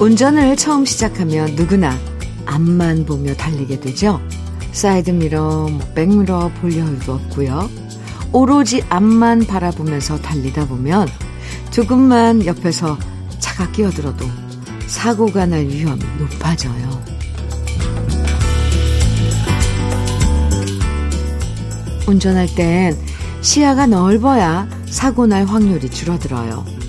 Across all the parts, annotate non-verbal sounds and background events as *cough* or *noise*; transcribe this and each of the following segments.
운전을 처음 시작하면 누구나 앞만 보며 달리게 되죠. 사이드미러, 뭐 백미러 볼 여유도 없고요. 오로지 앞만 바라보면서 달리다 보면 조금만 옆에서 차가 끼어들어도 사고가 날 위험이 높아져요. 운전할 땐 시야가 넓어야 사고 날 확률이 줄어들어요.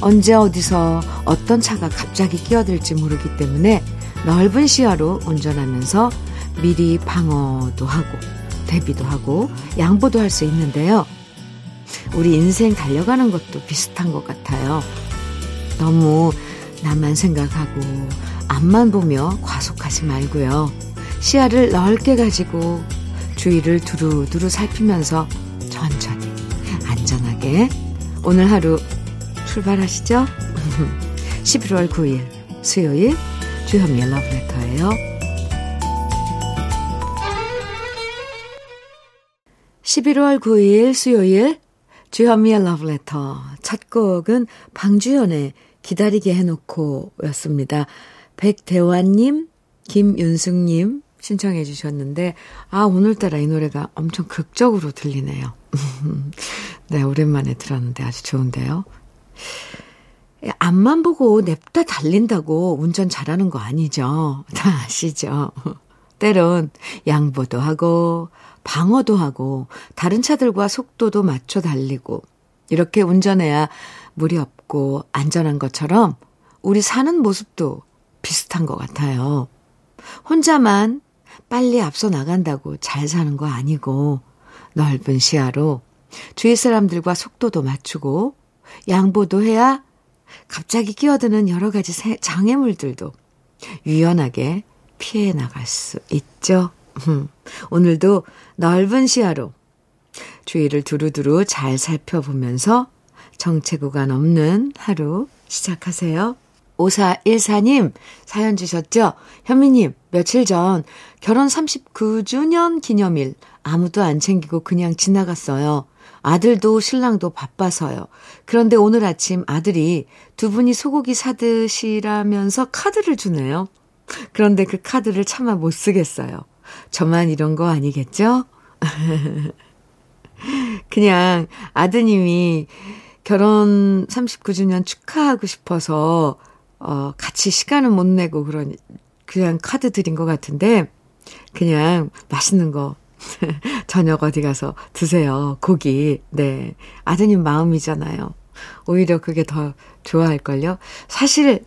언제 어디서 어떤 차가 갑자기 끼어들지 모르기 때문에 넓은 시야로 운전하면서 미리 방어도 하고 대비도 하고 양보도 할 수 있는데요. 우리 인생 달려가는 것도 비슷한 것 같아요. 너무 나만 생각하고 앞만 보며 과속하지 말고요. 시야를 넓게 가지고 주위를 두루두루 살피면서 천천히 안전하게 오늘 하루 출발하시죠. *laughs* 11월 9일 수요일 주현미의 러브레터예요. 11월 9일 수요일 주현미의 러브레터 첫 곡은 방주연의 기다리게 해놓고 였습니다. 백대환님, 김윤숙님 신청해 주셨는데 아 오늘따라 이 노래가 엄청 극적으로 들리네요. *laughs* 네 오랜만에 들었는데 아주 좋은데요. 앞만 보고 냅다 달린다고 운전 잘하는 거 아니죠. *laughs* 다 아시죠? 때론 양보도 하고 방어도 하고 다른 차들과 속도도 맞춰 달리고 이렇게 운전해야 무리 없고 안전한 것처럼 우리 사는 모습도 비슷한 것 같아요. 혼자만 빨리 앞서 나간다고 잘 사는 거 아니고 넓은 시야로 주위 사람들과 속도도 맞추고 양보도 해야 갑자기 끼어드는 여러 가지 장애물들도 유연하게 피해 나갈 수 있죠. 오늘도 넓은 시야로 주위를 두루두루 잘 살펴보면서 정체 구간 없는 하루 시작하세요. 5414님 사연 주셨죠? 현미님, 며칠 전 결혼 39주년 기념일 아무도 안 챙기고 그냥 지나갔어요. 아들도 신랑도 바빠서요. 그런데 오늘 아침 아들이 두 분이 소고기 사드시라면서 카드를 주네요. 그런데 그 카드를 차마 못 쓰겠어요. 저만 이런 거 아니겠죠? *laughs* 그냥 아드님이 결혼 39주년 축하하고 싶어서, 어, 같이 시간을 못 내고 그런, 그냥 카드 드린 것 같은데, 그냥 맛있는 거 *laughs* 저녁 어디 가서 드세요. 고기. 네. 아드님 마음이잖아요. 오히려 그게 더 좋아할걸요? 사실,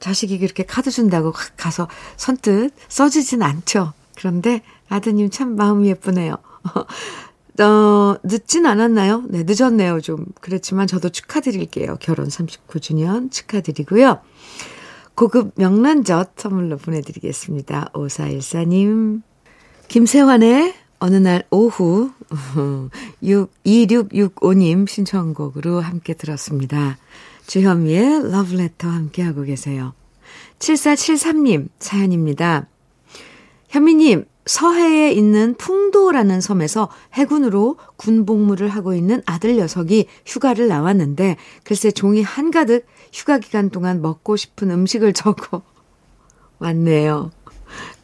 자식이 그렇게 카드 준다고 가서 선뜻 써주진 않죠. 그런데 아드님 참 마음이 예쁘네요. *laughs* 어, 늦진 않았나요? 네, 늦었네요. 좀. 그렇지만 저도 축하드릴게요. 결혼 39주년 축하드리고요. 고급 명란젓 선물로 보내드리겠습니다. 5414님. 김세환의 어느 날 오후 *laughs* 6, 2665님 신청곡으로 함께 들었습니다. 주현미의 러브레터 함께하고 계세요. 7473님 사연입니다. 현미님, 서해에 있는 풍도라는 섬에서 해군으로 군복무를 하고 있는 아들 녀석이 휴가를 나왔는데 글쎄 종이 한가득 휴가 기간 동안 먹고 싶은 음식을 *laughs* 적어 왔네요.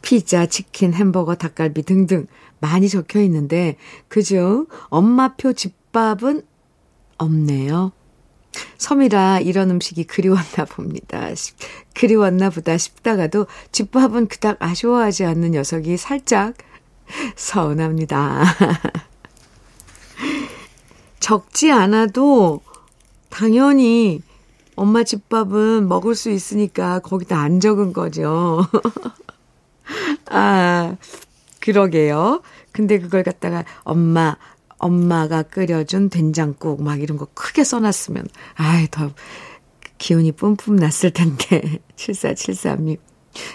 피자, 치킨, 햄버거, 닭갈비 등등 많이 적혀 있는데 그중 엄마표 집밥은 없네요. 섬이라 이런 음식이 그리웠나 봅니다. 그리웠나 보다 싶다가도 집밥은 그닥 아쉬워하지 않는 녀석이 살짝 서운합니다. *laughs* 적지 않아도 당연히 엄마 집밥은 먹을 수 있으니까 거기다 안 적은 거죠. *laughs* 아, 그러게요. 근데 그걸 갖다가 엄마, 엄마가 끓여준 된장국 막 이런 거 크게 써놨으면, 아이, 더 기운이 뿜뿜 났을 텐데. *laughs* 7473님.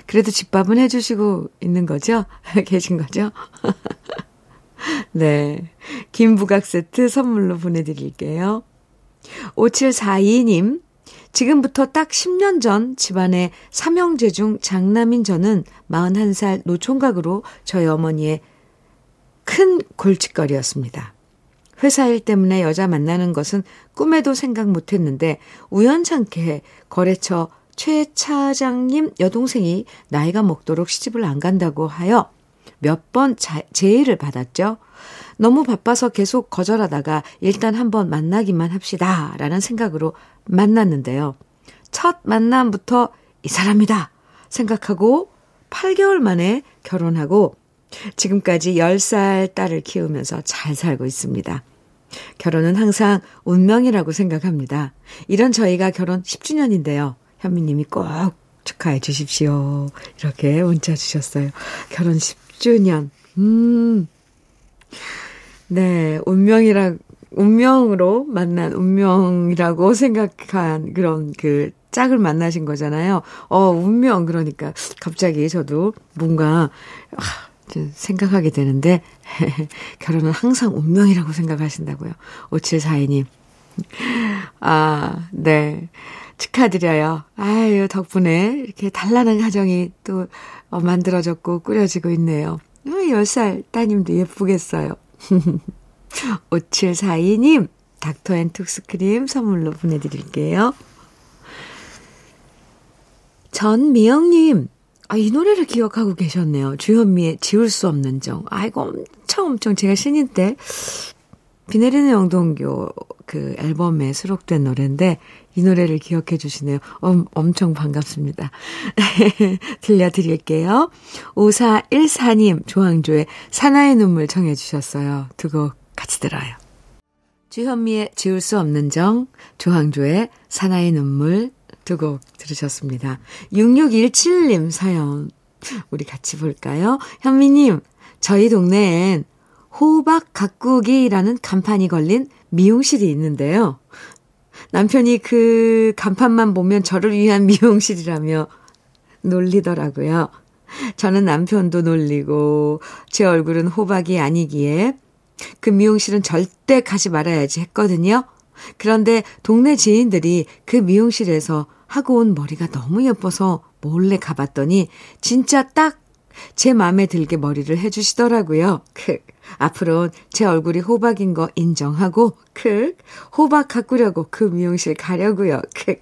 그래도 집밥은 해주시고 있는 거죠? *laughs* 계신 거죠? *laughs* 네. 김부각 세트 선물로 보내드릴게요. 5742님. 지금부터 딱 10년 전 집안의 삼형제 중 장남인 저는 41살 노총각으로 저희 어머니의 큰 골칫거리였습니다. 회사 일 때문에 여자 만나는 것은 꿈에도 생각 못 했는데 우연찮게 거래처 최 차장님 여동생이 나이가 먹도록 시집을 안 간다고 하여 몇 번 제의를 받았죠. 너무 바빠서 계속 거절하다가 일단 한번 만나기만 합시다. 라는 생각으로 만났는데요. 첫 만남부터 이 사람이다 생각하고 8개월 만에 결혼하고 지금까지 10살 딸을 키우면서 잘 살고 있습니다. 결혼은 항상 운명이라고 생각합니다. 이런 저희가 결혼 10주년인데요. 현미님이 꼭 축하해 주십시오. 이렇게 문자 주셨어요. 결혼 10주년. 음. 네, 운명이라, 운명으로 만난 운명이라고 생각한 그런 그 짝을 만나신 거잖아요. 어, 운명, 그러니까 갑자기 저도 뭔가, 아, 생각하게 되는데, *laughs* 결혼은 항상 운명이라고 생각하신다고요. 5742님. 아, 네. 축하드려요. 아유, 덕분에 이렇게 단란한 가정이 또 어, 만들어졌고 꾸려지고 있네요. 10살 어, 따님도 예쁘겠어요. *laughs* 5742님, 닥터앤톡스 크림 선물로 보내드릴게요. 전미영님, 아, 이 노래를 기억하고 계셨네요. 주현미의 지울 수 없는 정. 아이고, 엄청 엄청 제가 신인 때, 비 내리는 영동교 그 앨범에 수록된 노래인데, 이 노래를 기억해 주시네요. 엄, 엄청 반갑습니다. *laughs* 들려드릴게요. 5414님, 조항조의 사나의 눈물 청해 주셨어요. 두 곡 같이 들어요. 주현미의 지울 수 없는 정, 조항조의 사나의 눈물 두 곡 들으셨습니다. 6617님 사연 우리 같이 볼까요? 현미님, 저희 동네엔 호박 가꾸기라는 간판이 걸린 미용실이 있는데요. 남편이 그 간판만 보면 저를 위한 *laughs* 미용실이라며 놀리더라고요. 저는 남편도 놀리고 제 얼굴은 호박이 아니기에 그 미용실은 절대 가지 말아야지 했거든요. 그런데 동네 지인들이 그 미용실에서 하고 온 머리가 너무 예뻐서 몰래 가봤더니 진짜 딱 제 마음에 들게 머리를 해주시더라고요. 크. 앞으로는 제 얼굴이 호박인 거 인정하고, 크. 호박 가꾸려고 그 미용실 가려고요. 크.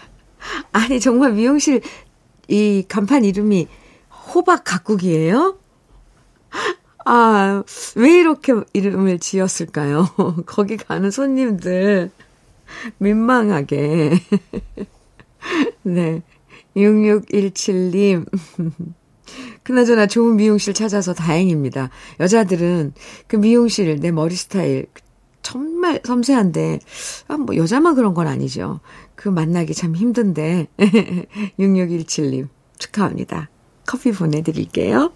*laughs* 아니, 정말 미용실 이 간판 이름이 호박 가꾸기예요? *laughs* 아, 왜 이렇게 이름을 지었을까요? *laughs* 거기 가는 손님들 민망하게. 네. 6617님. 그나저나 좋은 미용실 찾아서 다행입니다. 여자들은 그 미용실, 내 머리 스타일 정말 섬세한데, 아, 뭐 여자만 그런 건 아니죠. 그 만나기 참 힘든데. *laughs* 6617님, 축하합니다. 커피 보내드릴게요.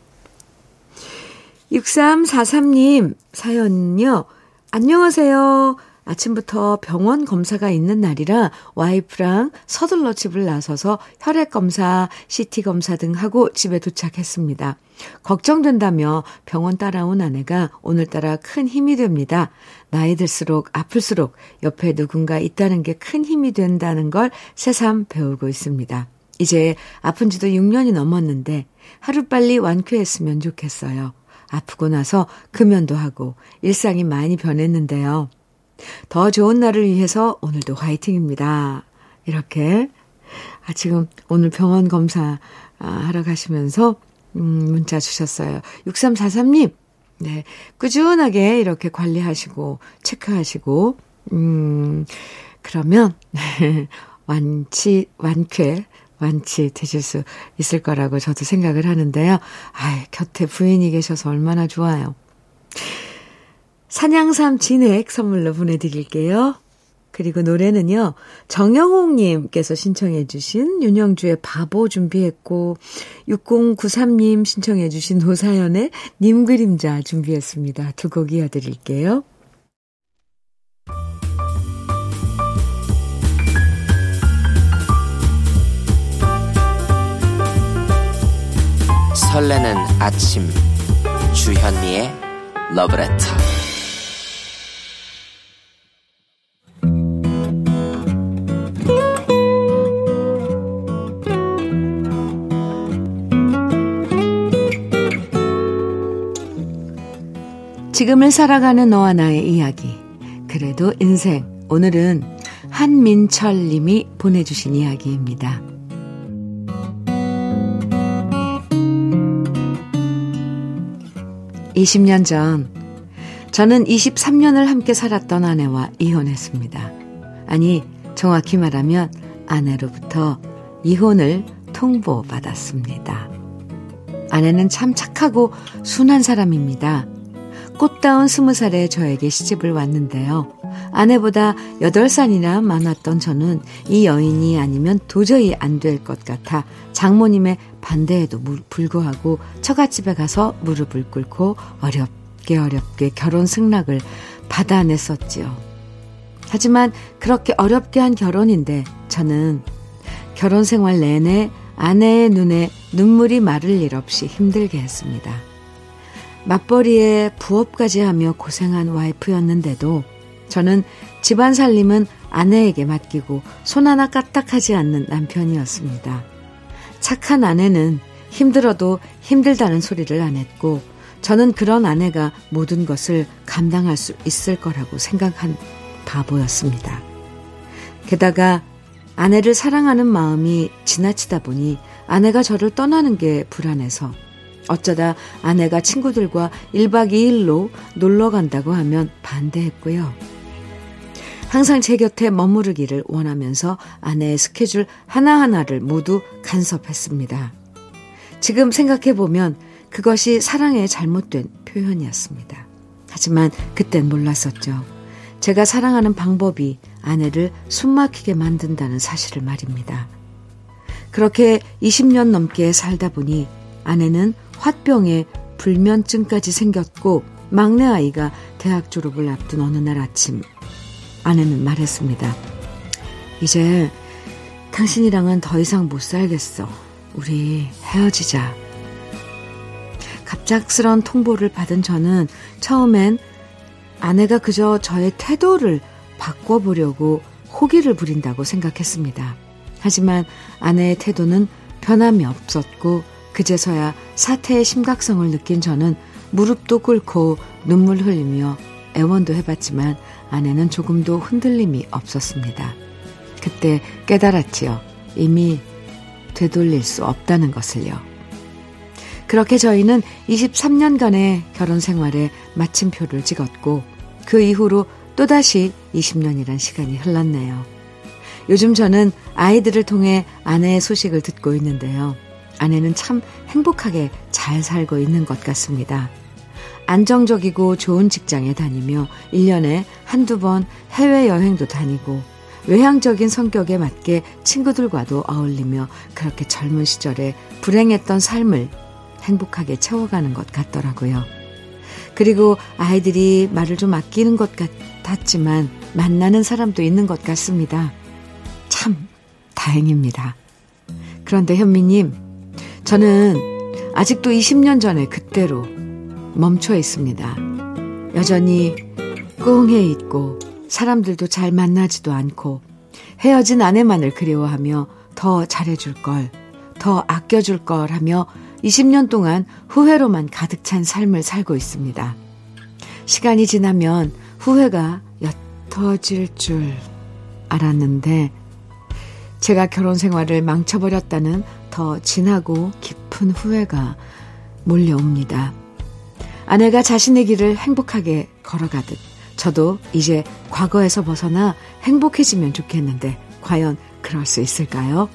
6343님, 사연요. 안녕하세요. 아침부터 병원 검사가 있는 날이라 와이프랑 서둘러 집을 나서서 혈액 검사, CT 검사 등 하고 집에 도착했습니다. 걱정된다며 병원 따라온 아내가 오늘따라 큰 힘이 됩니다. 나이 들수록 아플수록 옆에 누군가 있다는 게 큰 힘이 된다는 걸 새삼 배우고 있습니다. 이제 아픈 지도 6년이 넘었는데 하루빨리 완쾌했으면 좋겠어요. 아프고 나서 금연도 하고 일상이 많이 변했는데요. 더 좋은 날을 위해서 오늘도 화이팅입니다. 이렇게, 아, 지금 오늘 병원 검사 아, 하러 가시면서, 음, 문자 주셨어요. 6343님, 네. 꾸준하게 이렇게 관리하시고, 체크하시고, 음, 그러면, *laughs* 완치, 완쾌, 완치 되실 수 있을 거라고 저도 생각을 하는데요. 아 곁에 부인이 계셔서 얼마나 좋아요. 산양삼 진액 선물로 보내드릴게요. 그리고 노래는요, 정영옥님께서 신청해주신 윤영주의 바보 준비했고, 6093님 신청해주신 노사연의 님 그림자 준비했습니다. 두 곡 이어드릴게요. 설레는 아침, 주현미의 러브레터. 지금을 살아가는 너와 나의 이야기. 그래도 인생. 오늘은 한민철 님이 보내주신 이야기입니다. 20년 전, 저는 23년을 함께 살았던 아내와 이혼했습니다. 아니, 정확히 말하면 아내로부터 이혼을 통보받았습니다. 아내는 참 착하고 순한 사람입니다. 꽃다운 스무 살에 저에게 시집을 왔는데요. 아내보다 8살이나 많았던 저는 이 여인이 아니면 도저히 안 될 것 같아 장모님의 반대에도 불구하고 처갓집에 가서 무릎을 꿇고 어렵게 어렵게 결혼 승낙을 받아냈었지요. 하지만 그렇게 어렵게 한 결혼인데 저는 결혼 생활 내내 아내의 눈에 눈물이 마를 일 없이 힘들게 했습니다. 맞벌이에 부업까지 하며 고생한 와이프였는데도 저는 집안 살림은 아내에게 맡기고 손 하나 까딱하지 않는 남편이었습니다. 착한 아내는 힘들어도 힘들다는 소리를 안 했고 저는 그런 아내가 모든 것을 감당할 수 있을 거라고 생각한 바보였습니다. 게다가 아내를 사랑하는 마음이 지나치다 보니 아내가 저를 떠나는 게 불안해서 어쩌다 아내가 친구들과 1박 2일로 놀러 간다고 하면 반대했고요. 항상 제 곁에 머무르기를 원하면서 아내의 스케줄 하나하나를 모두 간섭했습니다. 지금 생각해보면 그것이 사랑의 잘못된 표현이었습니다. 하지만 그땐 몰랐었죠. 제가 사랑하는 방법이 아내를 숨막히게 만든다는 사실을 말입니다. 그렇게 20년 넘게 살다 보니 아내는 화병에 불면증까지 생겼고 막내 아이가 대학 졸업을 앞둔 어느 날 아침 아내는 말했습니다. 이제 당신이랑은 더 이상 못 살겠어. 우리 헤어지자. 갑작스런 통보를 받은 저는 처음엔 아내가 그저 저의 태도를 바꿔보려고 호기를 부린다고 생각했습니다. 하지만 아내의 태도는 변함이 없었고 그제서야 사태의 심각성을 느낀 저는 무릎도 꿇고 눈물 흘리며 애원도 해봤지만 아내는 조금도 흔들림이 없었습니다. 그때 깨달았지요. 이미 되돌릴 수 없다는 것을요. 그렇게 저희는 23년간의 결혼 생활에 마침표를 찍었고 그 이후로 또다시 20년이란 시간이 흘렀네요. 요즘 저는 아이들을 통해 아내의 소식을 듣고 있는데요. 아내는 참 행복하게 잘 살고 있는 것 같습니다. 안정적이고 좋은 직장에 다니며 1년에 한두 번 해외여행도 다니고 외향적인 성격에 맞게 친구들과도 어울리며 그렇게 젊은 시절에 불행했던 삶을 행복하게 채워가는 것 같더라고요. 그리고 아이들이 말을 좀 아끼는 것 같았지만 만나는 사람도 있는 것 같습니다. 참 다행입니다. 그런데 현미님, 저는 아직도 20년 전에 그때로 멈춰 있습니다. 여전히 꽁해 있고 사람들도 잘 만나지도 않고 헤어진 아내만을 그리워하며 더 잘해줄 걸, 더 아껴줄 걸 하며 20년 동안 후회로만 가득 찬 삶을 살고 있습니다. 시간이 지나면 후회가 옅어질 줄 알았는데 제가 결혼 생활을 망쳐버렸다는 더 진하고 깊은 후회가 몰려옵니다. 아내가 자신의 길을 행복하게 걸어가듯 저도 이제 과거에서 벗어나 행복해지면 좋겠는데 과연 그럴 수 있을까요?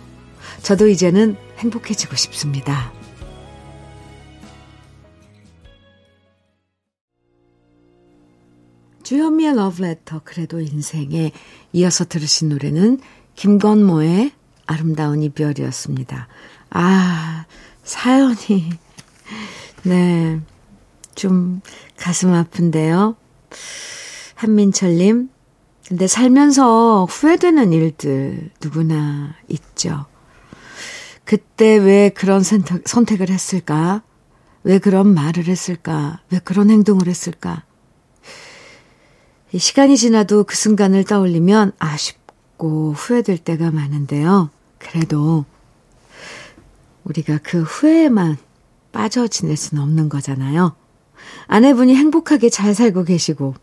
저도 이제는 행복해지고 싶습니다. 주현미의 러브레터 그래도 인생에 이어서 들으신 노래는 김건모의 아름다운 이별이었습니다. 아, 사연이, *laughs* 네, 좀 가슴 아픈데요. 한민철님, 근데 살면서 후회되는 일들 누구나 있죠. 그때 왜 그런 선택, 선택을 했을까? 왜 그런 말을 했을까? 왜 그런 행동을 했을까? 시간이 지나도 그 순간을 떠올리면 아쉽고 후회될 때가 많은데요. 그래도 우리가 그 후회에만 빠져 지낼 수는 없는 거잖아요. 아내분이 행복하게 잘 살고 계시고,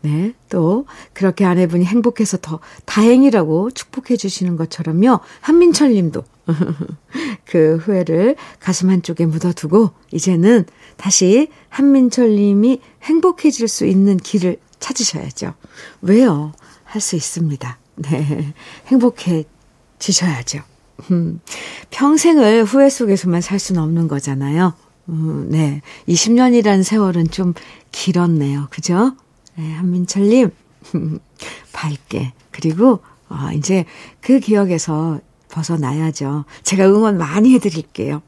네, 또 그렇게 아내분이 행복해서 더 다행이라고 축복해 주시는 것처럼요. 한민철 님도 *laughs* 그 후회를 가슴 한쪽에 묻어두고 이제는 다시 한민철 님이 행복해질 수 있는 길을 찾으셔야죠. 왜요? 할 수 있습니다. 네. 행복해지셔야죠. 음, 평생을 후회 속에서만 살 수는 없는 거잖아요. 음, 네. 20년이라는 세월은 좀 길었네요. 그죠? 네, 한민철님, *laughs* 밝게. 그리고, 어, 이제 그 기억에서 벗어나야죠. 제가 응원 많이 해드릴게요.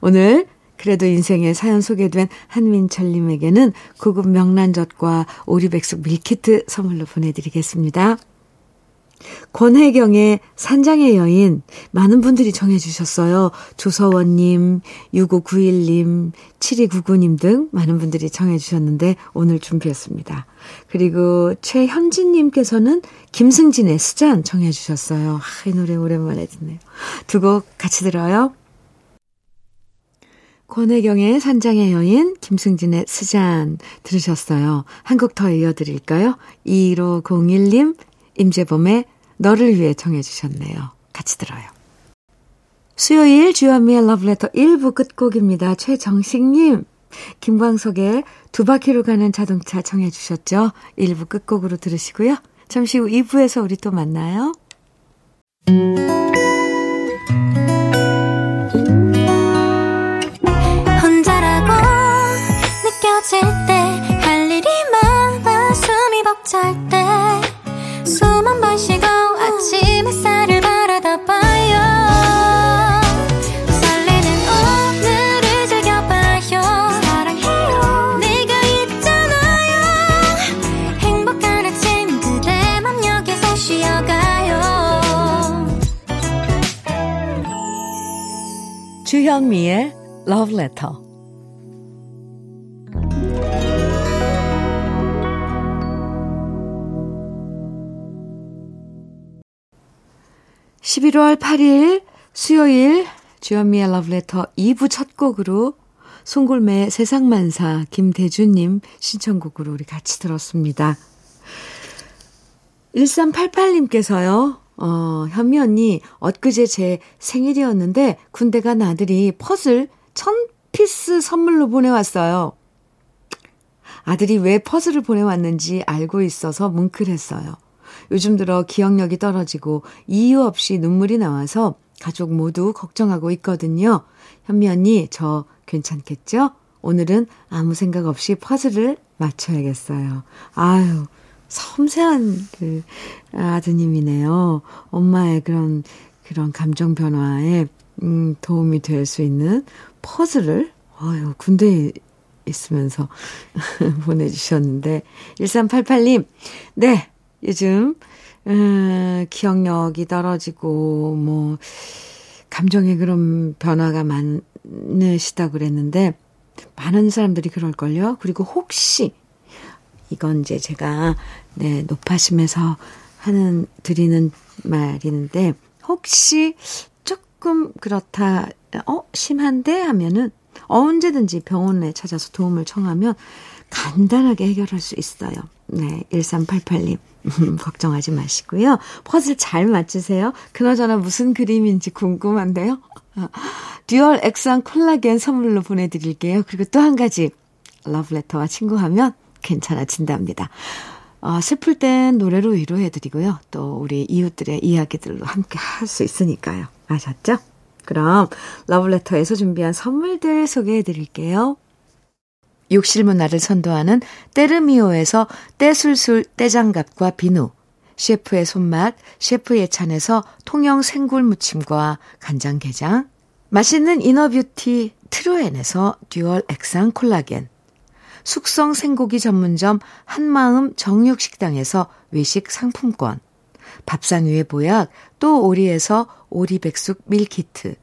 오늘 그래도 인생의 사연 소개된 한민철님에게는 고급 명란젓과 오리백숙 밀키트 선물로 보내드리겠습니다. 권혜경의 산장의 여인 많은 분들이 정해 주셨어요. 조서원 님, 6591 님, 7299 님 등 많은 분들이 정해 주셨는데 오늘 준비했습니다. 그리고 최현진 님께서는 김승진의 수잔 정해 주셨어요. 아, 이 노래 오랜만에 듣네요. 두 곡 같이 들어요. 권혜경의 산장의 여인, 김승진의 스잔 들으셨어요. 한 곡 더 이어드릴까요? 2501님, 임재범의 너를 위해 정해주셨네요. 같이 들어요. 수요일 주현미의 러브레터 1부 끝곡입니다. 최정식님, 김광석의 두 바퀴로 가는 자동차 청해주셨죠? 1부 끝곡으로 들으시고요. 잠시 후 2부에서 우리 또 만나요. Love Letter. 11월 8일 수요일 주현미의 러브레터 2부 첫 곡으로 송골매의 세상만사 김대준님 신청곡으로 우리 같이 들었습니다. 1388님께서요. 어, 현미 언니, 엊그제 제 생일이었는데 군대 간 아들이 퍼즐 1000피스 선물로 보내왔어요. 아들이 왜 퍼즐을 보내왔는지 알고 있어서 뭉클했어요. 요즘 들어 기억력이 떨어지고 이유 없이 눈물이 나와서 가족 모두 걱정하고 있거든요. 현미 언니, 저 괜찮겠죠? 오늘은 아무 생각 없이 퍼즐을 맞춰야겠어요. 아유, 섬세한 그 아드님이네요. 엄마의 그런, 그런 감정 변화에, 음, 도움이 될 수 있는 퍼즐을, 어유 군대에 있으면서 *laughs* 보내주셨는데, 1388님, 네, 요즘, 음, 기억력이 떨어지고, 뭐, 감정의 그런 변화가 많으시다고 그랬는데, 많은 사람들이 그럴걸요. 그리고 혹시, 이건 이제 제가, 네, 노파심에서 하는, 드리는 말인데, 혹시 조금 그렇다, 어, 심한데? 하면은, 언제든지 병원에 찾아서 도움을 청하면 간단하게 해결할 수 있어요. 네, 1388님. *laughs* 걱정하지 마시고요. 퍼즐 잘 맞추세요. 그나저나 무슨 그림인지 궁금한데요. 듀얼 액상 콜라겐 선물로 보내드릴게요. 그리고 또 한 가지, 러브레터와 친구하면 괜찮아진답니다. 어, 슬플 땐 노래로 위로해드리고요. 또 우리 이웃들의 이야기들로 함께 할 수 있으니까요. 아셨죠? 그럼 러브레터에서 준비한 선물들 소개해 드릴게요. 욕실 문화를 선도하는 때르미오에서 때술술 때장갑과 비누, 셰프의 손맛 셰프 예찬에서 통영 생굴 무침과 간장게장, 맛있는 inner beauty 트루엔에서 듀얼 액상 콜라겐, 숙성 생고기 전문점 한마음 정육식당에서 외식 상품권, 밥상 위의 보약 또 오리에서 오리백숙 밀키트,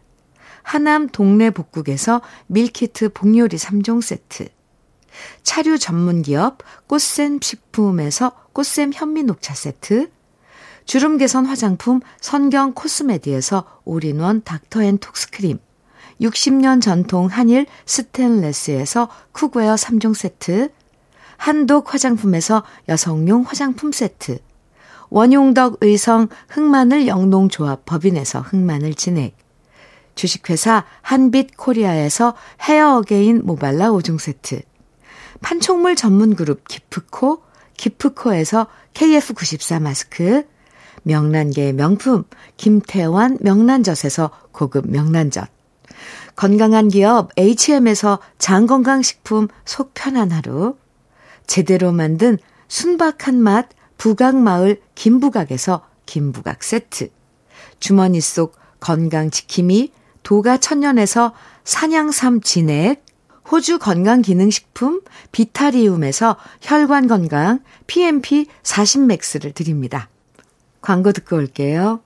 하남 동네 복국에서 밀키트 복요리 3종 세트, 차류 전문 기업 꽃샘 식품에서 꽃샘 현미 녹차 세트, 주름 개선 화장품 선경 코스메디에서 올인원 닥터앤톡스 크림, 60년 전통 한일 스텐레스에서 cookware 3종 세트, 한독 화장품에서 여성용 화장품 세트. 원용덕 의성 흑마늘 영농조합 법인에서 흑마늘 진액. 주식회사 한빛 코리아에서 헤어 어게인 모발라 5종 세트. 판촉물 전문 그룹 기프코, 기프코에서 KF94 마스크. 명란계의 명품 김태환 명란젓에서 고급 명란젓. 건강한 기업 HM에서 장건강식품 속 편한 하루. 제대로 만든 순박한 맛 부각마을 김부각에서 김부각 세트. 주머니 속 건강지킴이 도가천년에서 산양삼 진액. 호주 건강기능식품 비타리움에서 혈관건강 PMP 40맥스를 드립니다. 광고 듣고 올게요.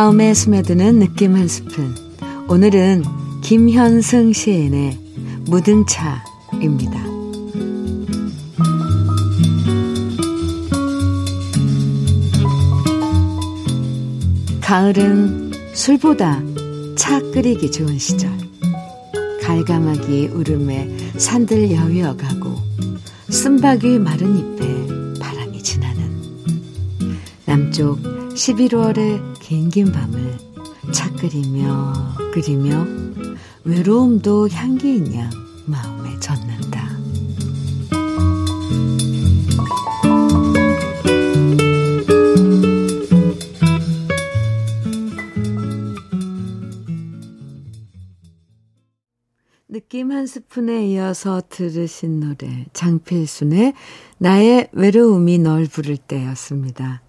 마음에 스며드는 느낌 한 스푼. 오늘은 김현승 시인의 무등차입니다. 가을은 술보다 차 끓이기 좋은 시절. 갈가마기 울음에 산들 여위어가고 쓴바귀 마른 잎에 바람이 지나는 남쪽 11월의 긴긴 밤을 차 끓이며 끓이며 외로움도 향기인 양 마음에 젖는다. 느낌 한 스푼에 이어서 들으신 노래 장필순의 나의 외로움이 널 부를 때였습니다.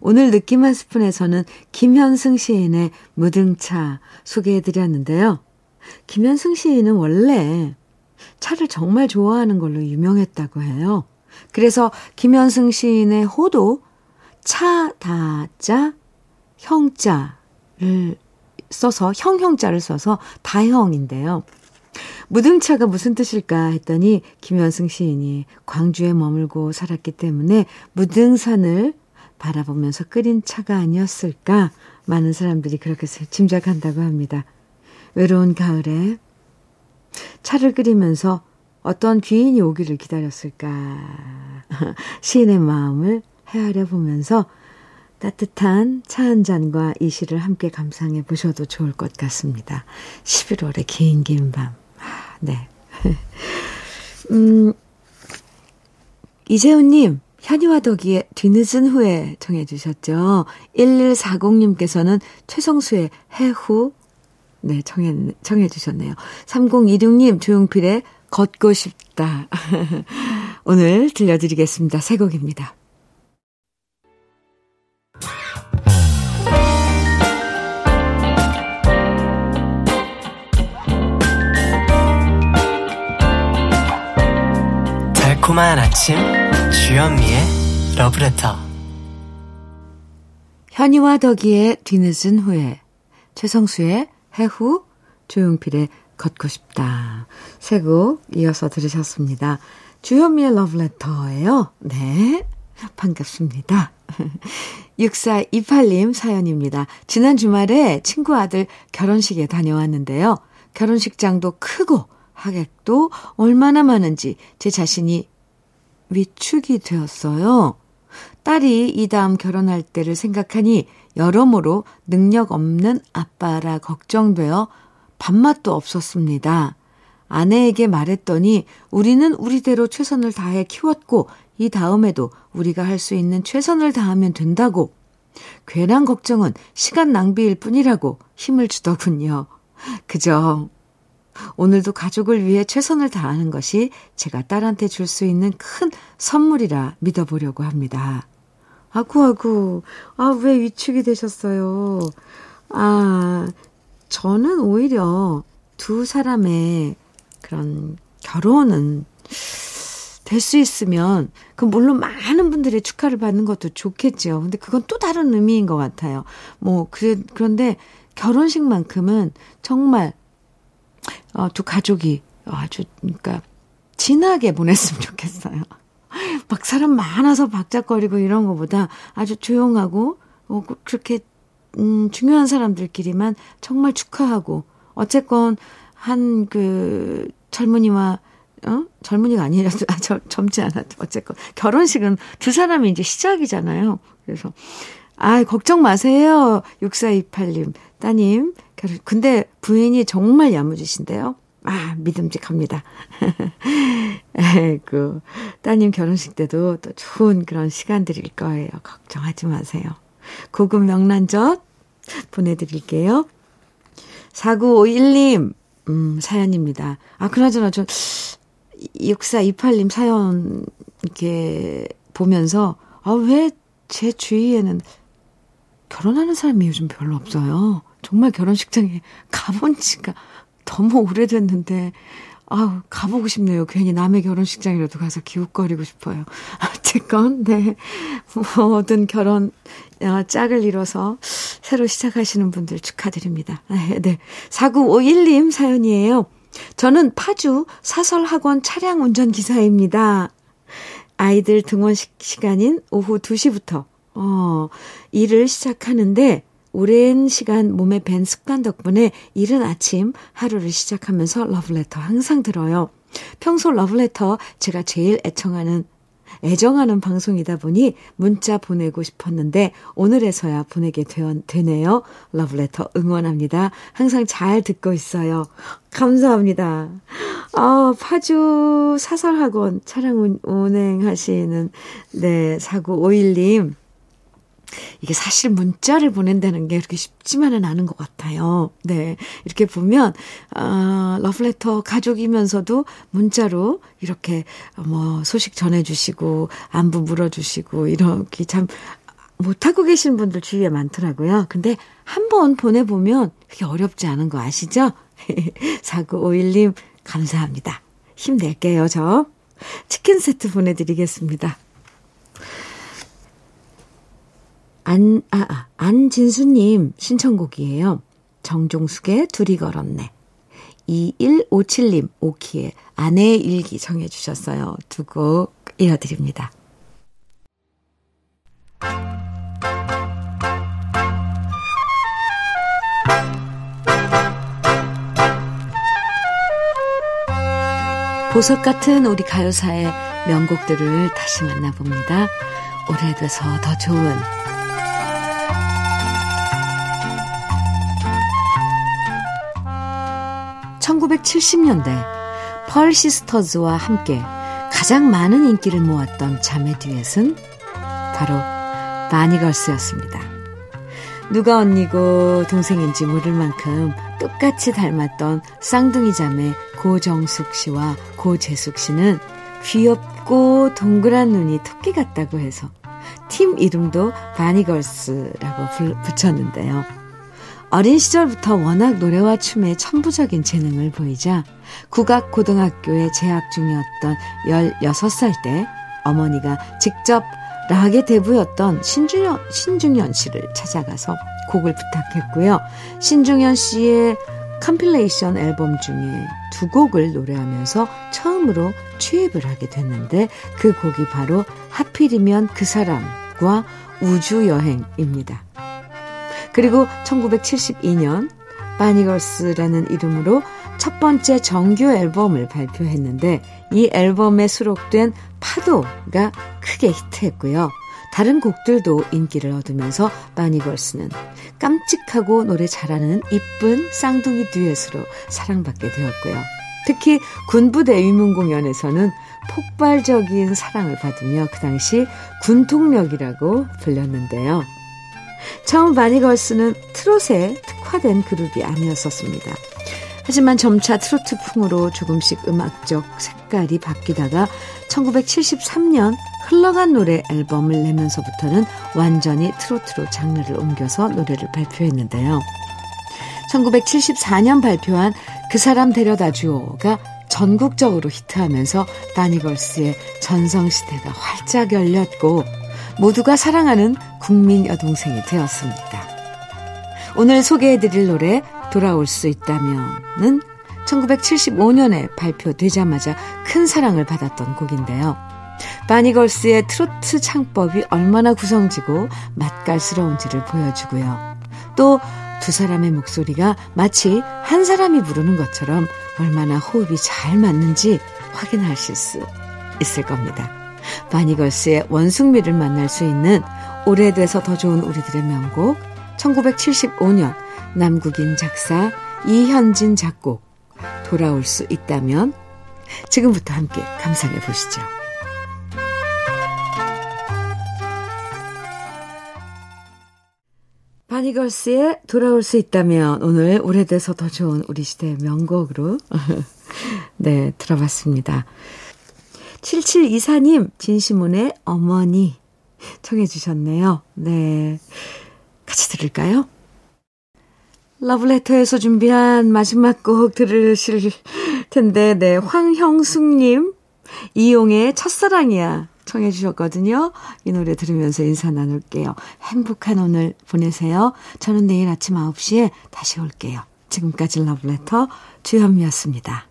오늘 느낌 한 스푼에서는 김현승 시인의 무등차 소개해드렸는데요. 김현승 시인은 원래 차를 정말 좋아하는 걸로 유명했다고 해요. 그래서 김현승 시인의 호도 차, 다 자, 형 자를 써서 형형 자를 써서 다형인데요. 무등차가 무슨 뜻일까 했더니 김현승 시인이 광주에 머물고 살았기 때문에 무등산을 바라보면서 끓인 차가 아니었을까 많은 사람들이 그렇게 짐작한다고 합니다. 외로운 가을에 차를 끓이면서 어떤 귀인이 오기를 기다렸을까 *laughs* 시인의 마음을 헤아려 보면서 따뜻한 차 한 잔과 이 시를 함께 감상해 보셔도 좋을 것 같습니다. 11월의 긴 긴 밤. 아, 네. *laughs* 음, 이재훈님, 현이와 덕이의 뒤늦은 후에 청해 주셨죠. 1140님께서는 최성수의 해후, 네, 청해, 청해 주셨네요. 3026님, 조용필의 걷고 싶다. *laughs* 오늘 들려드리겠습니다. 새 곡입니다. 달콤한 아침 주현미의 러브레터 현이와 덕이의 뒤늦은 후에, 최성수의 해후, 조용필의 걷고 싶다. 세 곡 이어서 들으셨습니다. 주현미의 러브레터예요. 네. 반갑습니다. *laughs* 6428님 사연입니다. 지난 주말에 친구 아들 결혼식에 다녀왔는데요. 결혼식장도 크고 하객도 얼마나 많은지 제 자신이 위축이 되었어요. 딸이 이 다음 결혼할 때를 생각하니 여러모로 능력 없는 아빠라 걱정되어 밥맛도 없었습니다. 아내에게 말했더니 우리는 우리대로 최선을 다해 키웠고 이 다음에도 우리가 할 수 있는 최선을 다하면 된다고. 괜한 걱정은 시간 낭비일 뿐이라고 힘을 주더군요. 그저 오늘도 가족을 위해 최선을 다하는 것이 제가 딸한테 줄 수 있는 큰 선물이라 믿어보려고 합니다. 아구, 아구. 아, 왜 위축이 되셨어요? 아, 저는 오히려 두 사람의 그런 결혼은 될 수 있으면, 그 물론 많은 분들의 축하를 받는 것도 좋겠죠. 근데 그건 또 다른 의미인 것 같아요. 뭐, 그래, 그런데 결혼식만큼은 정말, 어, 두 가족이 아주, 그러니까, 진하게 보냈으면 좋겠어요. *laughs* 막 사람 많아서 박작거리고 이런 것보다 아주 조용하고, 어, 그렇게, 음, 중요한 사람들끼리만 정말 축하하고, 어쨌건, 한, 그, 젊은이와 어? 젊은이가 아니라도, 아, 저, 젊지 않아도, 어쨌건. 결혼식은 두 사람이 이제 시작이잖아요. 그래서, 아, 걱정 마세요. 6428님. 따님. 근데 부인이 정말 야무지신데요. 아, 믿음직합니다. 그, *laughs* 따님 결혼식 때도 또 좋은 그런 시간들일 거예요. 걱정하지 마세요. 고급 명란젓 보내드릴게요. 4951님, 음, 사연입니다. 아, 그나저나 저, 6428님 사연 이렇게 보면서 아, 왜 제 주위에는 결혼하는 사람이 요즘 별로 없어요. 정말 결혼식장에 가본 지가 너무 오래됐는데 아우, 가보고 싶네요. 괜히 남의 결혼식장이라도 가서 기웃거리고 싶어요. *laughs* 어쨌건, 네. 모든 결혼, 어, 짝을 이뤄서 새로 시작하시는 분들 축하드립니다. 네. 4951님 사연이에요. 저는 파주 사설학원 차량 운전기사입니다. 아이들 등원식 시간인 오후 2시부터, 어, 일을 시작하는데, 오랜 시간 몸에 밴 습관 덕분에 이른 아침 하루를 시작하면서 러브레터 항상 들어요. 평소 러브레터 제가 제일 애청하는 애정하는 방송이다 보니 문자 보내고 싶었는데 오늘에서야 보내게 되 네요. 러브레터 응원합니다. 항상 잘 듣고 있어요. 감사합니다. 아, 파주 사설학원 차량 운행하시는 네, 4951님. 이게 사실 문자를 보낸다는 게 그렇게 쉽지만은 않은 것 같아요. 네. 이렇게 보면, 아, 러브레터 가족이면서도 문자로 이렇게 뭐 소식 전해주시고, 안부 물어주시고, 이렇게 참 못하고 계신 분들 주위에 많더라고요. 근데 한 번 보내보면 그게 어렵지 않은 거 아시죠? *laughs* 4951님, 감사합니다. 힘낼게요, 저. 치킨 세트 보내드리겠습니다. 안, 아, 아, 안진수님 신청곡이에요. 정종숙의 둘이 걸었네. 2157님, 오키의 아내의 일기 정해 주셨어요. 두 곡 이어드립니다. 보석 같은 우리 가요사의 명곡들을 다시 만나봅니다. 오래돼서 더 좋은 1970년대 펄 시스터즈와 함께 가장 많은 인기를 모았던 자매 듀엣은 바로 바니걸스였습니다. 누가 언니고 동생인지 모를 만큼 똑같이 닮았던 쌍둥이 자매 고정숙 씨와 고재숙 씨는 귀엽고 동그란 눈이 토끼 같다고 해서 팀 이름도 바니걸스라고 붙였는데요. 어린 시절부터 워낙 노래와 춤에 천부적인 재능을 보이자 국악고등학교에 재학 중이었던 16살 때 어머니가 직접 락의 대부였던 신중현, 신중현 씨를 찾아가서 곡을 부탁했고요. 신중현 씨의 컴필레이션 앨범 중에 두 곡을 노래하면서 처음으로 취입을 하게 됐는데 그 곡이 바로 하필이면 그 사람과 우주여행입니다. 그리고 1972년 바니걸스라는 이름으로 첫 번째 정규 앨범을 발표했는데 이 앨범에 수록된 파도가 크게 히트했고요. 다른 곡들도 인기를 얻으면서 바니걸스는 깜찍하고 노래 잘하는 이쁜 쌍둥이 듀엣으로 사랑받게 되었고요. 특히 군부대 위문 공연에서는 폭발적인 사랑을 받으며 그 당시 군통력이라고 불렸는데요. 처음 바니걸스는 트롯에 특화된 그룹이 아니었었습니다. 하지만 점차 트로트풍으로 조금씩 음악적 색깔이 바뀌다가 1973년 흘러간 노래 앨범을 내면서부터는 완전히 트로트로 장르를 옮겨서 노래를 발표했는데요. 1974년 발표한 그 사람 데려다 주오가 전국적으로 히트하면서 바니걸스의 전성시대가 활짝 열렸고 모두가 사랑하는 국민 여동생이 되었습니다. 오늘 소개해드릴 노래 돌아올 수 있다면은 1975년에 발표되자마자 큰 사랑을 받았던 곡인데요. 바니걸스의 트로트 창법이 얼마나 구성지고 맛깔스러운지를 보여주고요. 또 두 사람의 목소리가 마치 한 사람이 부르는 것처럼 얼마나 호흡이 잘 맞는지 확인하실 수 있을 겁니다. 바니걸스의 원숭미를 만날 수 있는 오래돼서 더 좋은 우리들의 명곡 1975년 남국인 작사 이현진 작곡 돌아올 수 있다면 지금부터 함께 감상해 보시죠. 바니걸스의 돌아올 수 있다면 오늘 오래돼서 더 좋은 우리 시대의 명곡으로 *laughs* 네 들어봤습니다. 7724님 진시문의 어머니 청해 주셨네요. 네 같이 들을까요? 러브레터에서 준비한 마지막 곡 들으실 텐데, 네, 황형숙님, 이용의 첫사랑이야 청해 주셨거든요. 이 노래 들으면서 인사 나눌게요. 행복한 오늘 보내세요. 저는 내일 아침 9시에 다시 올게요. 지금까지 러브레터 주현미였습니다.